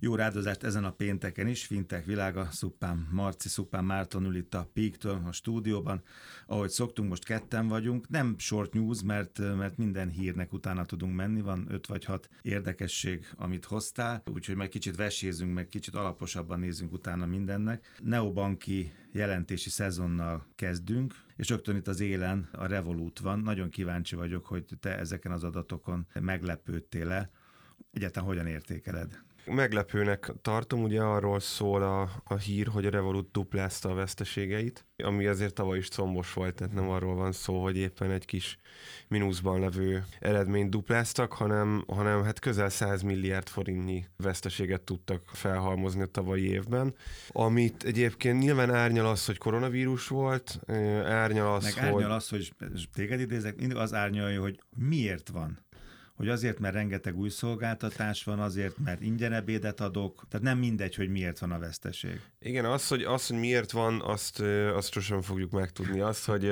Jó rádozást ezen a pénteken is, Fintek világa, Szuppán Marci, Szuppán Márton ül itt a Peak-től a stúdióban. Ahogy szoktunk, most ketten vagyunk, nem short news, mert, mert minden hírnek utána tudunk menni, van öt vagy hat érdekesség, amit hoztál, úgyhogy meg kicsit vesézünk, meg kicsit alaposabban nézzünk utána mindennek. Neobanki jelentési szezonnal kezdünk, és rögtön itt az élen a Revolut van. Nagyon kíváncsi vagyok, hogy te ezeken az adatokon meglepődtél-e. Egyáltalán hogyan értékeled? Meglepőnek tartom, ugye arról szól a, a hír, hogy a Revolut duplázta a veszteségeit, ami azért tavaly is combos volt, tehát nem arról van szó, hogy éppen egy kis mínuszban levő eredményt dupláztak, hanem, hanem hát közel 100 milliárd forintnyi veszteséget tudtak felhalmozni a tavalyi évben, amit egyébként nyilván árnyal az, hogy koronavírus volt, árnyal az, Meg hogy... árnyal az, hogy téged idézek, mindig az árnyalja, hogy miért van hogy azért, mert rengeteg új szolgáltatás van, azért, mert ingyen ebédet adok, tehát nem mindegy, hogy miért van a veszteség. Igen, az, hogy, az, hogy miért van, azt, azt sosem fogjuk megtudni. Az, hogy,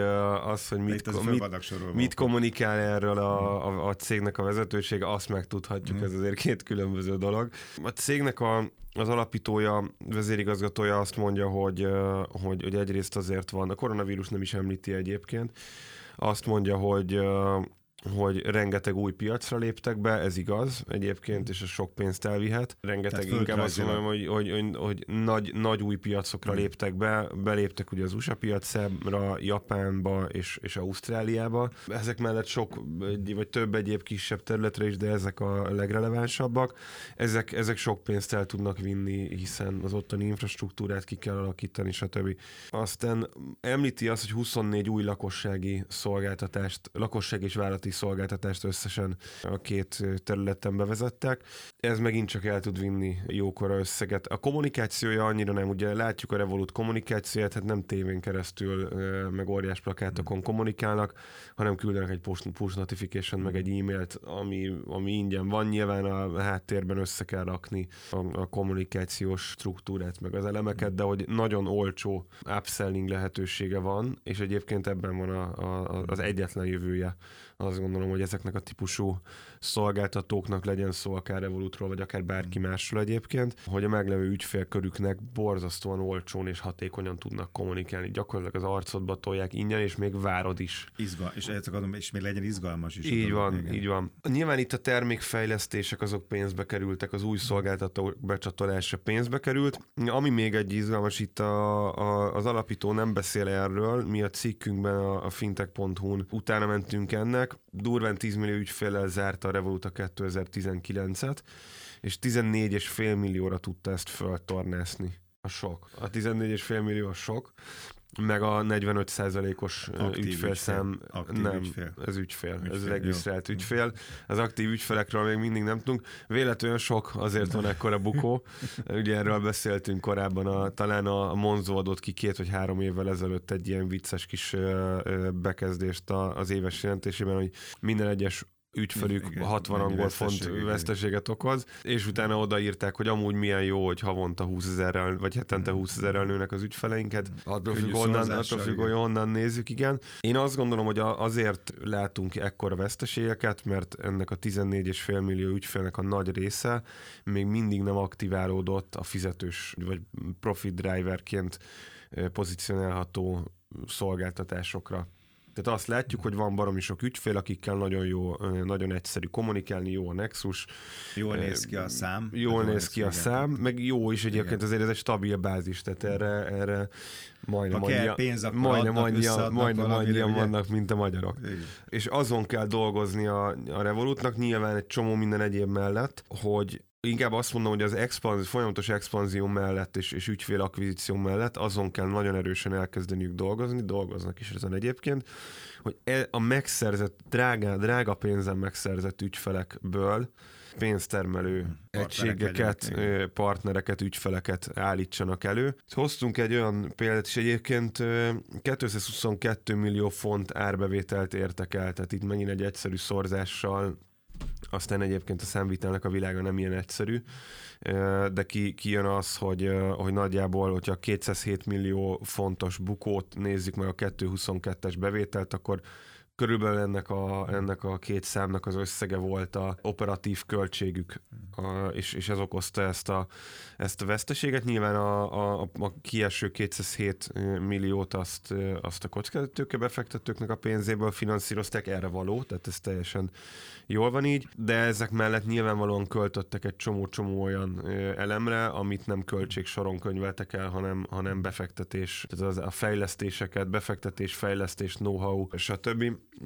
az, hogy mit, az mit, mit kommunikál erről a, a, a cégnek a vezetősége, azt megtudhatjuk, mm. ez azért két különböző dolog. A cégnek a, az alapítója, vezérigazgatója azt mondja, hogy, hogy, hogy egyrészt azért van, a koronavírus nem is említi egyébként, azt mondja, hogy hogy rengeteg új piacra léptek be, ez igaz egyébként, és ez sok pénzt elvihet. Rengeteg, inkább azt mondom, hogy, hogy, hogy, hogy nagy, nagy új piacokra mm. léptek be, beléptek ugye az USA piacra, Japánba és, és Ausztráliába. Ezek mellett sok, vagy több egyéb kisebb területre is, de ezek a legrelevánsabbak. Ezek, ezek sok pénzt el tudnak vinni, hiszen az ottani infrastruktúrát ki kell alakítani, stb. Aztán említi azt, hogy 24 új lakossági szolgáltatást, lakosság és vállalati szolgáltatást összesen a két területen bevezettek. Ez megint csak el tud vinni jókora összeget. A kommunikációja annyira nem, ugye látjuk a Revolut kommunikációját, hát nem tévén keresztül, meg óriás plakátokon kommunikálnak, hanem küldenek egy push notification, meg egy e-mailt, ami, ami ingyen van. Nyilván a háttérben össze kell rakni a, a kommunikációs struktúrát, meg az elemeket, de hogy nagyon olcsó upselling lehetősége van, és egyébként ebben van a, a, az egyetlen jövője azt gondolom, hogy ezeknek a típusú szolgáltatóknak legyen szó akár Revolutról, vagy akár bárki másról egyébként, hogy a meglevő ügyfélkörüknek borzasztóan olcsón és hatékonyan tudnak kommunikálni. Gyakorlatilag az arcodba tolják ingyen, és még várod is. Izgal, és ezt akarom, és még legyen izgalmas is. Így van, igen. így van. Nyilván itt a termékfejlesztések azok pénzbe kerültek, az új szolgáltatók becsatolása pénzbe került. Ami még egy izgalmas, itt a, a, az alapító nem beszél erről, mi a cikkünkben a, a fintech.hu-n utána mentünk ennek, cégnek, durván 10 millió ügyféllel zárta a Revolut a 2019-et, és 14,5 millióra tudta ezt föltornászni. A sok. A 14,5 millió a sok, meg a 45%-os ügyfélszám aktív nem, ügyfél. ez ügyfél, ügyfél ez regisztrált jó. ügyfél. Az aktív ügyfelekről még mindig nem tudunk. Véletlenül sok, azért van ekkora bukó. Ugye erről beszéltünk korábban, a, talán a Monzo adott ki két vagy három évvel ezelőtt egy ilyen vicces kis bekezdést az éves jelentésében, hogy minden egyes ügyfelük igen, 60 angol font veszteséget okoz, és utána odaírták, hogy amúgy milyen jó, hogy havonta 20 ezerrel, vagy hetente 20 ezerrel nőnek az ügyfeleinket. Attól függ, onnan, attól függ, hogy onnan nézzük, igen. Én azt gondolom, hogy azért látunk ekkora veszteségeket, mert ennek a 14,5 millió ügyfélnek a nagy része még mindig nem aktiválódott a fizetős, vagy profit driverként eh, pozícionálható szolgáltatásokra. Tehát azt látjuk, hogy van baromi sok ügyfél, akikkel nagyon jó, nagyon egyszerű kommunikálni, jó a Nexus. Jól néz ki a szám. Jól néz ki a szám, meg jó is egyébként igen. azért ez egy stabil bázis, tehát erre, erre majdnem annyian, pénz, majdnem annyian, majdnem annyian vannak, mint a magyarok. Igen. És azon kell dolgozni a, a Revolutnak, nyilván egy csomó minden egyéb mellett, hogy inkább azt mondom, hogy az expanzió, folyamatos expanzió mellett és, és ügyfélakvizíció mellett azon kell nagyon erősen elkezdeniük dolgozni, dolgoznak is ezen egyébként, hogy e, a megszerzett, drága, drága pénzen megszerzett ügyfelekből pénztermelő hmm. egységeket, legyenek, partnereket, ügyfeleket állítsanak elő. Hoztunk egy olyan példát is egyébként 222 millió font árbevételt értek el, tehát itt megint egy egyszerű szorzással aztán egyébként a számvitelnek a világa nem ilyen egyszerű, de ki, kijön az, hogy, hogy nagyjából, hogyha 207 millió fontos bukót nézzük meg a 222-es bevételt, akkor Körülbelül ennek a, ennek a két számnak az összege volt a operatív költségük, a, és, és ez okozta ezt a, ezt a veszteséget. Nyilván a, a, a kieső 207 milliót azt, azt a kockázatőke befektetőknek a pénzéből finanszírozták, erre való, tehát ez teljesen jól van így, de ezek mellett nyilvánvalóan költöttek egy csomó-csomó olyan elemre, amit nem költség soron könyveltek el, hanem, hanem befektetés, tehát az, a fejlesztéseket, befektetés, fejlesztés, know-how, stb.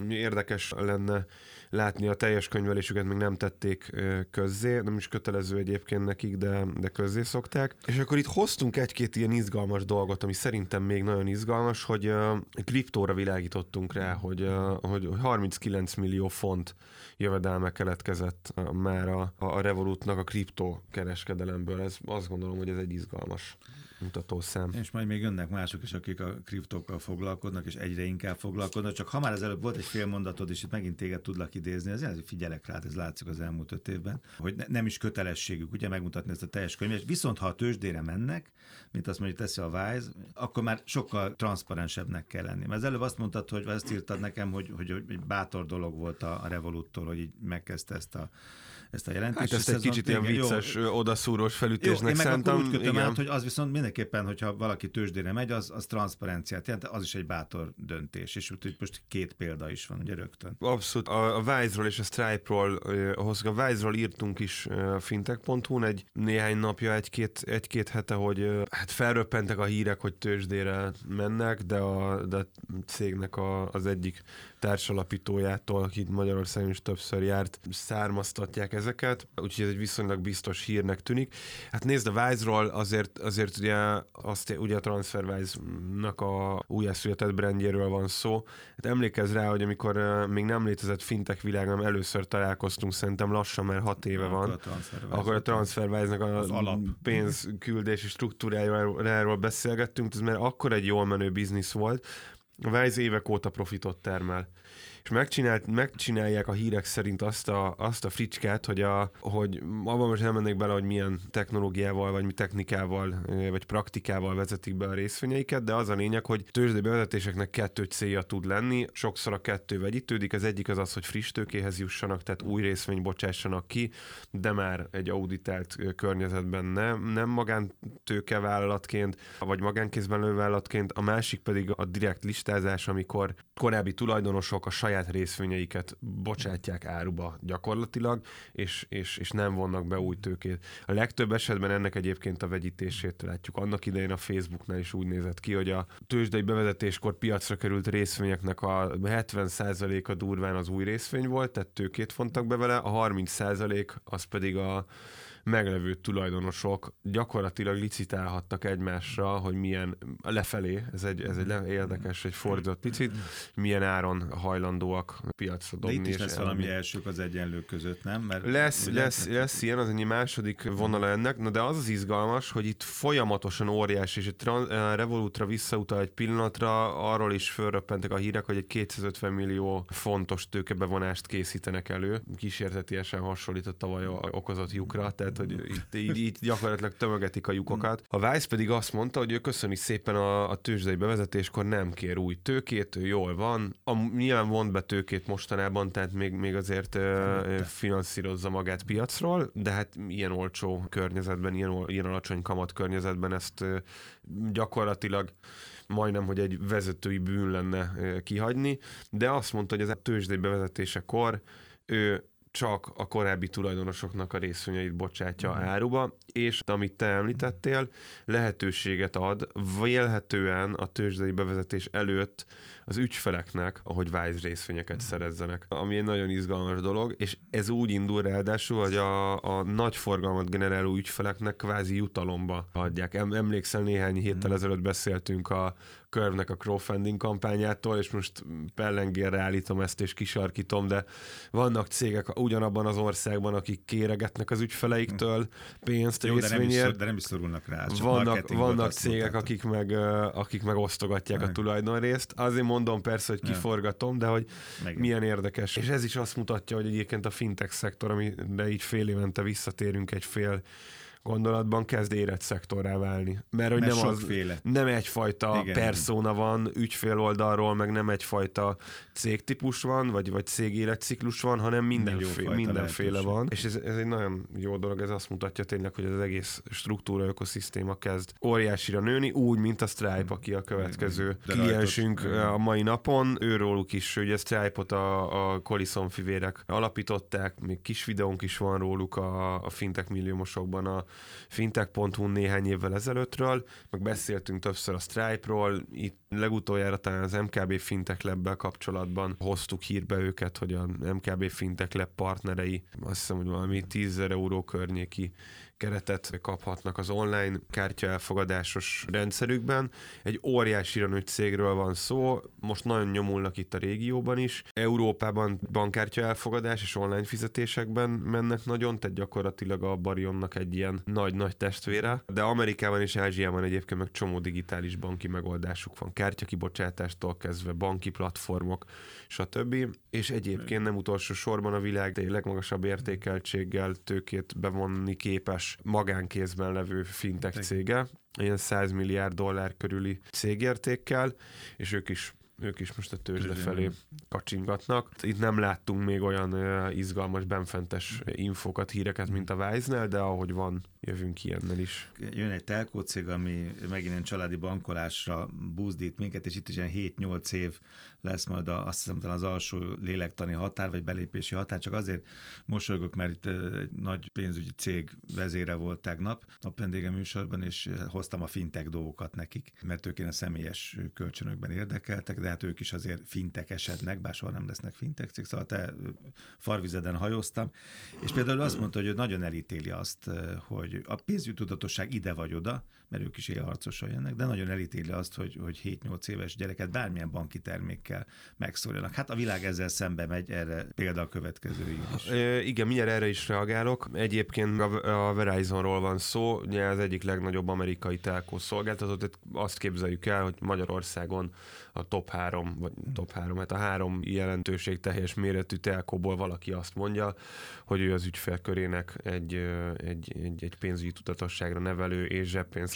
Érdekes lenne látni a teljes könyvelésüket, még nem tették közzé, nem is kötelező egyébként nekik, de, de közzé szokták. És akkor itt hoztunk egy-két ilyen izgalmas dolgot, ami szerintem még nagyon izgalmas, hogy uh, kriptóra világítottunk rá, hogy, uh, hogy 39 millió font jövedelme keletkezett már a, a Revolutnak a kriptó kereskedelemből. Ez, azt gondolom, hogy ez egy izgalmas mutatószám. És majd még jönnek mások is, akik a kriptókkal foglalkoznak, és egyre inkább foglalkoznak. Csak ha már az előbb volt egy fél mondatod, és itt megint téged tudlak idézni, azért figyelek rá, ez látszik az elmúlt öt évben, hogy ne, nem is kötelességük ugye megmutatni ezt a teljes könyvet. Viszont ha a tőzsdére mennek, mint azt mondja, teszi a Wise, akkor már sokkal transzparensebbnek kell lenni. Mert az előbb azt mondtad, hogy azt írtad nekem, hogy, hogy, hogy bátor dolog volt a, a Revoluttól, hogy így megkezdte ezt a ezt a jelentést. Hát ezt egy kicsit ilyen vicces, jó, odaszúrós felütésnek jó, én meg úgy kötöm igen. át, hogy az viszont mindenképpen, hogyha valaki tőzsdére megy, az, az transzparenciát jelent, az is egy bátor döntés, és úgy, most két példa is van, ugye rögtön. Abszolút. A, a Wise-ról és a Stripe-ról, ahhoz a Wise-ról írtunk is fintech.hu-n egy néhány napja, egy-két, egy-két hete, hogy hát felröppentek a hírek, hogy tőzsdére mennek, de a, de a cégnek a, az egyik társalapítójától, aki Magyarországon is többször járt, származtatják ezeket, úgyhogy ez egy viszonylag biztos hírnek tűnik. Hát nézd, a Wise-ról azért, azért ugye, azt, ugye a TransferWise-nak a újjászületett brandjéről van szó. Hát emlékezz rá, hogy amikor még nem létezett fintech világban először találkoztunk, szerintem lassan már hat éve van, akkor a TransferWise-nak a alap. pénzküldési struktúrájáról beszélgettünk, ez már akkor egy jól menő biznisz volt, a Wise évek óta profitot termel és megcsinált, megcsinálják a hírek szerint azt a, azt a fricskát, hogy, a, hogy abban most nem mennék bele, hogy milyen technológiával, vagy mi technikával, vagy praktikával vezetik be a részvényeiket, de az a lényeg, hogy tőzsdei bevezetéseknek kettő célja tud lenni, sokszor a kettő vegyítődik, az egyik az az, hogy friss tőkéhez jussanak, tehát új részvény bocsássanak ki, de már egy auditált környezetben nem, nem magántőkevállalatként, vagy magánkézben lővállalatként, a másik pedig a direkt listázás, amikor korábbi tulajdonosok a saját saját részvényeiket bocsátják áruba gyakorlatilag, és, és, és nem vonnak be új tőkét. A legtöbb esetben ennek egyébként a vegyítését látjuk. Annak idején a Facebooknál is úgy nézett ki, hogy a tőzsdei bevezetéskor piacra került részvényeknek a 70%-a durván az új részvény volt, tehát tőkét fontak be vele, a 30% az pedig a meglevő tulajdonosok gyakorlatilag licitálhattak egymásra, hogy milyen lefelé, ez egy, ez egy érdekes, egy fordított picit, milyen áron hajlandóak piacra dobni. De itt is lesz valami elsők az egyenlők között, nem? Mert lesz, ugye, lesz, lesz ilyen, az egy második vonala ennek, na de az az izgalmas, hogy itt folyamatosan óriási, és egy Revolutra visszautal egy pillanatra, arról is fölröppentek a hírek, hogy egy 250 millió fontos tőkebevonást készítenek elő, kísértetiesen hasonlít a tavaly okozott lyukra, tehát hogy itt, így, így gyakorlatilag tömögetik a lyukokat. A Vice pedig azt mondta, hogy ő köszöni szépen a, a tőzsdei bevezetéskor nem kér új tőkét, ő jól van. A, nyilván vont be tőkét mostanában, tehát még, még azért uh, finanszírozza magát piacról, de hát ilyen olcsó környezetben, ilyen, ilyen alacsony kamat környezetben ezt uh, gyakorlatilag majdnem, hogy egy vezetői bűn lenne kihagyni, de azt mondta, hogy ez a tőzsdei bevezetésekor ő csak a korábbi tulajdonosoknak a részvényeit bocsátja mm. áruba, és amit te említettél, lehetőséget ad vélhetően a tőzsdei bevezetés előtt az ügyfeleknek, ahogy Wise részvényeket szerezzenek, ami egy nagyon izgalmas dolog, és ez úgy indul ráadásul, hogy a, a nagy forgalmat generáló ügyfeleknek kvázi jutalomba adják. Emlékszel, néhány héttel mm. ezelőtt beszéltünk a Körvnek a crowdfunding kampányától, és most pellengérre állítom ezt és kisarkítom, de vannak cégek ugyanabban az országban, akik kéregetnek az ügyfeleiktől pénzt Jó, részvényért. De nem, is, de nem is szorulnak rá. Vannak, vannak cégek, akik meg, akik meg osztogatják meg. a tulajdonrészt. Azért mondom persze, hogy kiforgatom, de hogy meg. milyen érdekes. És ez is azt mutatja, hogy egyébként a fintech szektor, amire így fél évente visszatérünk egy fél gondolatban kezd érett szektorrá válni. Mert hogy Mert nem, az, nem egyfajta igen, persona van ügyfél oldalról, meg nem egyfajta cégtípus van, vagy, vagy cég életciklus van, hanem mindenféle, mindenféle van. És ez, ez egy nagyon jó dolog, ez azt mutatja tényleg, hogy az egész struktúra, ökoszisztéma kezd óriásira nőni, úgy, mint a Stripe, aki a következő kliensünk a mai napon. Őróluk is, ugye Stripe-ot a, a Collison fivérek alapították, még kis videónk is van róluk a, a fintech milliómosokban a fintech.hu néhány évvel ezelőttről, meg beszéltünk többször a Stripe-ról, itt legutoljára talán az MKB Fintech lab kapcsolatban hoztuk hírbe őket, hogy a MKB Fintech Lab partnerei azt hiszem, hogy valami 10 euró környéki keretet kaphatnak az online kártya elfogadásos rendszerükben. Egy óriási nőtt cégről van szó, most nagyon nyomulnak itt a régióban is. Európában bankkártya elfogadás és online fizetésekben mennek nagyon, tehát gyakorlatilag a Barionnak egy ilyen nagy-nagy testvére, de Amerikában és Ázsiában egyébként meg csomó digitális banki megoldásuk van, kártyakibocsátástól kezdve banki platformok, stb. És egyébként nem utolsó sorban a világ legmagasabb értékeltséggel tőkét bevonni képes magánkézben levő fintech cége, ilyen 100 milliárd dollár körüli cégértékkel, és ők is ők is most a tőzsde felé kacsingatnak. Itt nem láttunk még olyan izgalmas, benfentes infokat, híreket, mint a Wise-nel, de ahogy van, jövünk ilyennel is. Jön egy telkó cég, ami megint egy családi bankolásra buzdít minket, és itt is ilyen 7-8 év lesz majd a, azt hiszem talán az alsó lélektani határ, vagy belépési határ, csak azért mosolygok, mert itt egy nagy pénzügyi cég vezére volt tegnap a vendége műsorban, és hoztam a fintek dolgokat nekik, mert ők a személyes kölcsönökben érdekeltek, de hát ők is azért fintek esednek, bár soha nem lesznek fintek cég, szóval te farvizeden hajóztam, és például azt mondta, hogy ő nagyon elítéli azt, hogy a pénzügyi tudatosság ide vagy oda, mert ők is élharcosan jönnek, de nagyon elítéli azt, hogy, hogy 7-8 éves gyereket bármilyen banki termékkel megszóljanak. Hát a világ ezzel szembe megy, erre példa a következő is. Igen, mindjárt erre is reagálok. Egyébként a, a Verizonról van szó, ugye az egyik legnagyobb amerikai telkó szolgáltató, tehát azt képzeljük el, hogy Magyarországon a top három, vagy top három, hát a három jelentőség teljes méretű telkóból valaki azt mondja, hogy ő az ügyfélkörének egy, egy, egy, egy pénzügyi tudatosságra nevelő és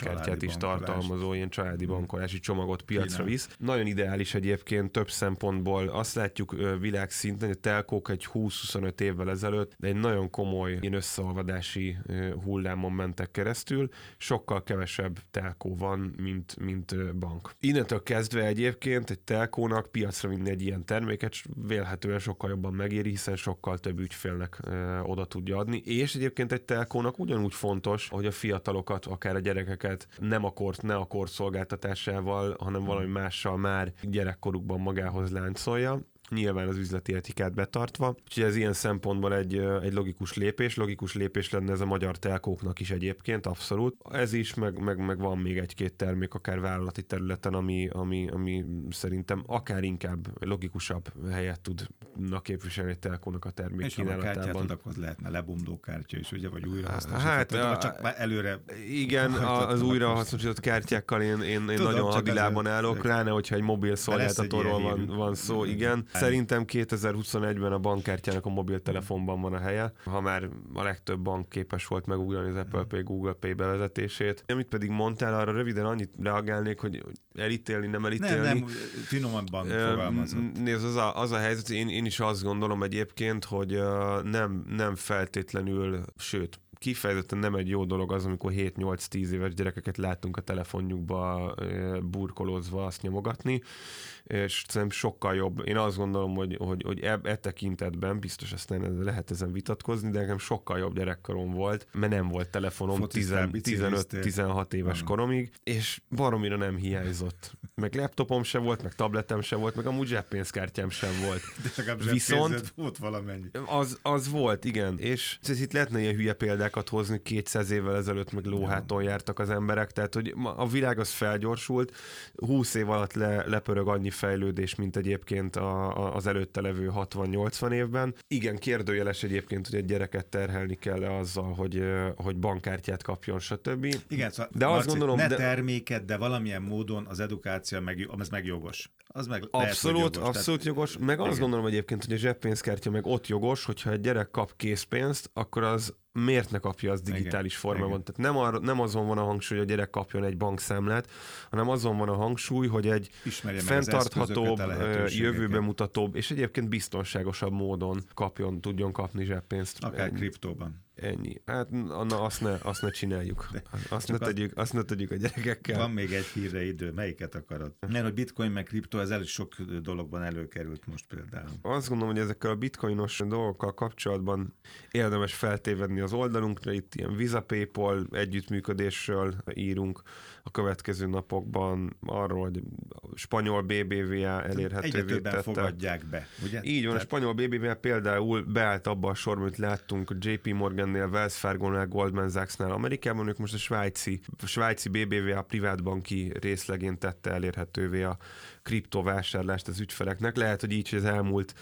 zseppénzkártyát is tartalmazó ilyen családi hmm. bankolási csomagot piacra visz. Nagyon ideális egyébként több szempontból. Azt látjuk világszinten, hogy a telkók egy 20-25 évvel ezelőtt egy nagyon komoly ilyen összeolvadási hullámon mentek keresztül. Sokkal kevesebb telkó van, mint, mint bank. Innentől kezdve egyébként egy telkónak piacra vinni egy ilyen terméket vélhetően sokkal jobban megéri, hiszen sokkal több ügyfélnek oda tudja adni, és egyébként egy telkónak ugyanúgy fontos, hogy a fiatalokat, akár a gyerekeket nem a kort, ne a kort szolgáltatásával, hanem valami mással már gyerekkorukban magához láncolja, nyilván az üzleti etikát betartva. Úgyhogy ez ilyen szempontból egy, egy logikus lépés, logikus lépés lenne ez a magyar telkóknak is egyébként, abszolút. Ez is, meg, meg, meg van még egy-két termék, akár vállalati területen, ami, ami, ami szerintem akár inkább logikusabb helyet tudna képviselni egy telkónak a termék És kínálatában. És akkor lehetne lebomló kártya is, ugye, vagy újrahasznosított. Hát, a, csak már előre... Igen, az újrahasznosított kártyákkal én, én, én Tudom, nagyon hadilában állok, pláne, hogyha egy mobil szolgáltatóról van, van szó, igen. Szerintem 2021-ben a bankkártyának a mobiltelefonban van a helye, ha már a legtöbb bank képes volt megugrani az Apple Pay, Google Pay bevezetését. Amit pedig mondtál, arra röviden annyit reagálnék, hogy elítélni, nem elítélni. Nem, nem, finomabban fogalmazott. Nézd, az a, az a helyzet, én, én is azt gondolom egyébként, hogy nem, nem feltétlenül, sőt, kifejezetten nem egy jó dolog az, amikor 7-8-10 éves gyerekeket látunk a telefonjukba burkolózva azt nyomogatni, és szerintem sokkal jobb. Én azt gondolom, hogy, hogy, hogy e, e tekintetben, biztos aztán lehet ezen vitatkozni, de nekem sokkal jobb gyerekkorom volt, mert nem volt telefonom 15-16 éves Aha. koromig, és baromira nem hiányzott. Meg laptopom se volt, meg tabletem se volt, meg amúgy zseppénzkártyám sem volt. De Viszont volt valamennyi. Az, az volt, igen. És ez itt lehetne ilyen hülye példákat hozni, 200 évvel ezelőtt meg lóháton jártak az emberek, tehát hogy a világ az felgyorsult, 20 év alatt le, lepörög annyi fejlődés, mint egyébként a, a, az előtte levő 60-80 évben. Igen, kérdőjeles egyébként, hogy egy gyereket terhelni kell -e azzal, hogy, hogy bankkártyát kapjon, stb. Igen, szóval de Marci, azt gondolom, ne de... terméket, de valamilyen módon az edukáció meg, az meg jogos. Az meg abszolút, lehet, jogos. abszolút Tehát, jogos. Meg igen. azt gondolom egyébként, hogy a zseppénzkártya meg ott jogos, hogyha egy gyerek kap készpénzt, akkor az miért ne kapja az digitális igen, formában? Igen. Tehát nem, ar, nem azon van a hangsúly, hogy a gyerek kapjon egy bankszámlát, hanem azon van a hangsúly, hogy egy Ismerje fenntarthatóbb, jövőbe mutatóbb, és egyébként biztonságosabb módon kapjon, tudjon kapni zseppénzt. Akár kriptóban. Ennyi. Hát na, azt, ne, azt ne csináljuk. Azt ne, tegyük, azt ne tegyük a gyerekekkel. Van még egy hírre idő. Melyiket akarod? Mert hogy bitcoin meg kriptó, ez elég sok dologban előkerült most például. Azt gondolom, hogy ezekkel a bitcoinos dolgokkal kapcsolatban érdemes feltévedni az oldalunkra. Itt ilyen Visa Paypal együttműködésről írunk a következő napokban arról, hogy a spanyol BBVA elérhetővé tette. fogadják be, ugye? Így van, Tehát... a spanyol BBVA például beállt abba a sorba, amit láttunk JP Morgannél, Wells Fargo-nál, Goldman Sachs-nál Amerikában, ők most a svájci, a svájci BBVA privátbanki részlegén tette elérhetővé a kriptovásárlást az ügyfeleknek. Lehet, hogy így, hogy az elmúlt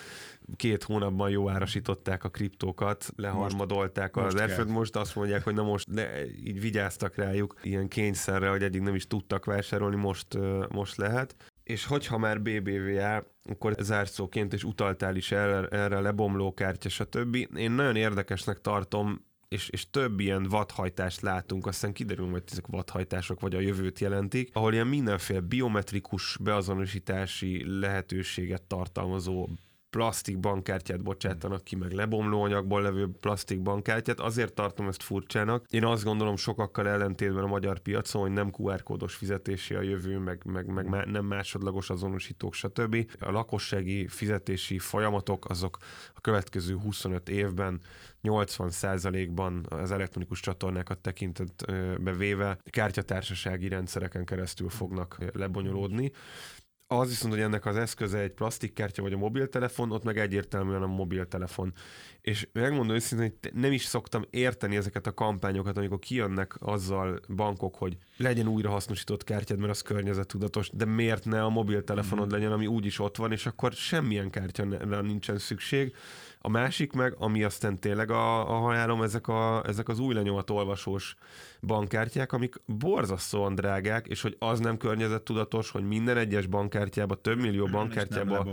két hónapban jó árasították a kriptókat, leharmadolták most, az most, most azt mondják, hogy na most le, így vigyáztak rájuk ilyen kényszerre, hogy eddig nem is tudtak vásárolni, most, most lehet. És hogyha már BBVA, akkor zárszóként is utaltál is erre, erre lebomló kártya, stb. Én nagyon érdekesnek tartom és, és több ilyen vadhajtást látunk, aztán kiderül, hogy ezek vadhajtások vagy a jövőt jelentik, ahol ilyen mindenféle biometrikus beazonosítási lehetőséget tartalmazó plastik bankkártyát bocsátanak ki, meg lebomló anyagból levő plastik bankkártyát. Azért tartom ezt furcsának. Én azt gondolom sokakkal ellentétben a magyar piacon, hogy nem QR kódos fizetési a jövő, meg, meg, meg nem másodlagos azonosítók, stb. A lakossági fizetési folyamatok azok a következő 25 évben 80%-ban az elektronikus csatornákat tekintetbe véve kártyatársasági rendszereken keresztül fognak lebonyolódni. Az viszont, hogy ennek az eszköze egy plastikkártya vagy a mobiltelefon, ott meg egyértelműen a mobiltelefon. És megmondom őszintén, hogy nem is szoktam érteni ezeket a kampányokat, amikor kijönnek azzal bankok, hogy legyen újra hasznosított kártyád, mert az környezettudatos, de miért ne a mobiltelefonod mm. legyen, ami úgyis ott van, és akkor semmilyen kártyára nincsen szükség. A másik meg, ami aztán tényleg a, a halálom, ezek, a, ezek az új lenyomat olvasós bankkártyák, amik borzasztóan drágák, és hogy az nem környezettudatos, hogy minden egyes bankkártyába, több millió bankkártyába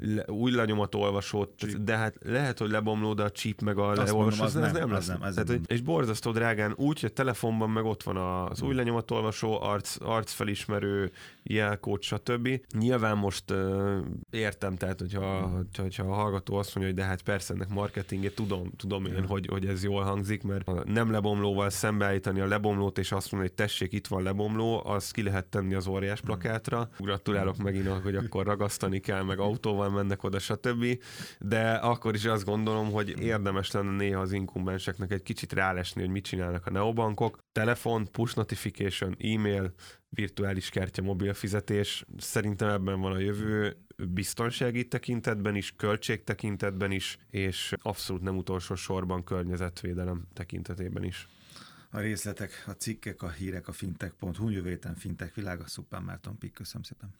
le, új lenyomat olvasót, de hát lehet, hogy lebomló, de a chip meg a leolvasó, az, az, nem, lesz. Nem, ez Tehát, nem. És borzasztó drágán úgy, hogy telefonban meg ott van az új lenyomat olvasó, arc, arcfelismerő, jelkód, stb. Nyilván most uh, értem, tehát hogyha, hogyha a hallgató azt mondja, hogy de hát persze ennek marketingét tudom, tudom én, hogy, hogy ez jól hangzik, mert nem lebomlóval szembeállítani a lebomlót, és azt mondani, hogy tessék, itt van lebomló, azt ki lehet tenni az óriás plakátra. Gratulálok megint, hogy akkor ragasztani kell, meg autóval mennek oda, stb. De akkor is azt gondolom, hogy érdemes lenne néha az inkumbenseknek egy kicsit rálesni, hogy mit csinálnak a neobankok. Telefon, push notification, e-mail, virtuális kártya, mobil fizetés. Szerintem ebben van a jövő, biztonsági tekintetben is, költség tekintetben is, és abszolút nem utolsó sorban környezetvédelem tekintetében is. A részletek, a cikkek, a hírek a fintech.hu, jövő héten fintech világa, Szupán Márton Pik, köszönöm szépen.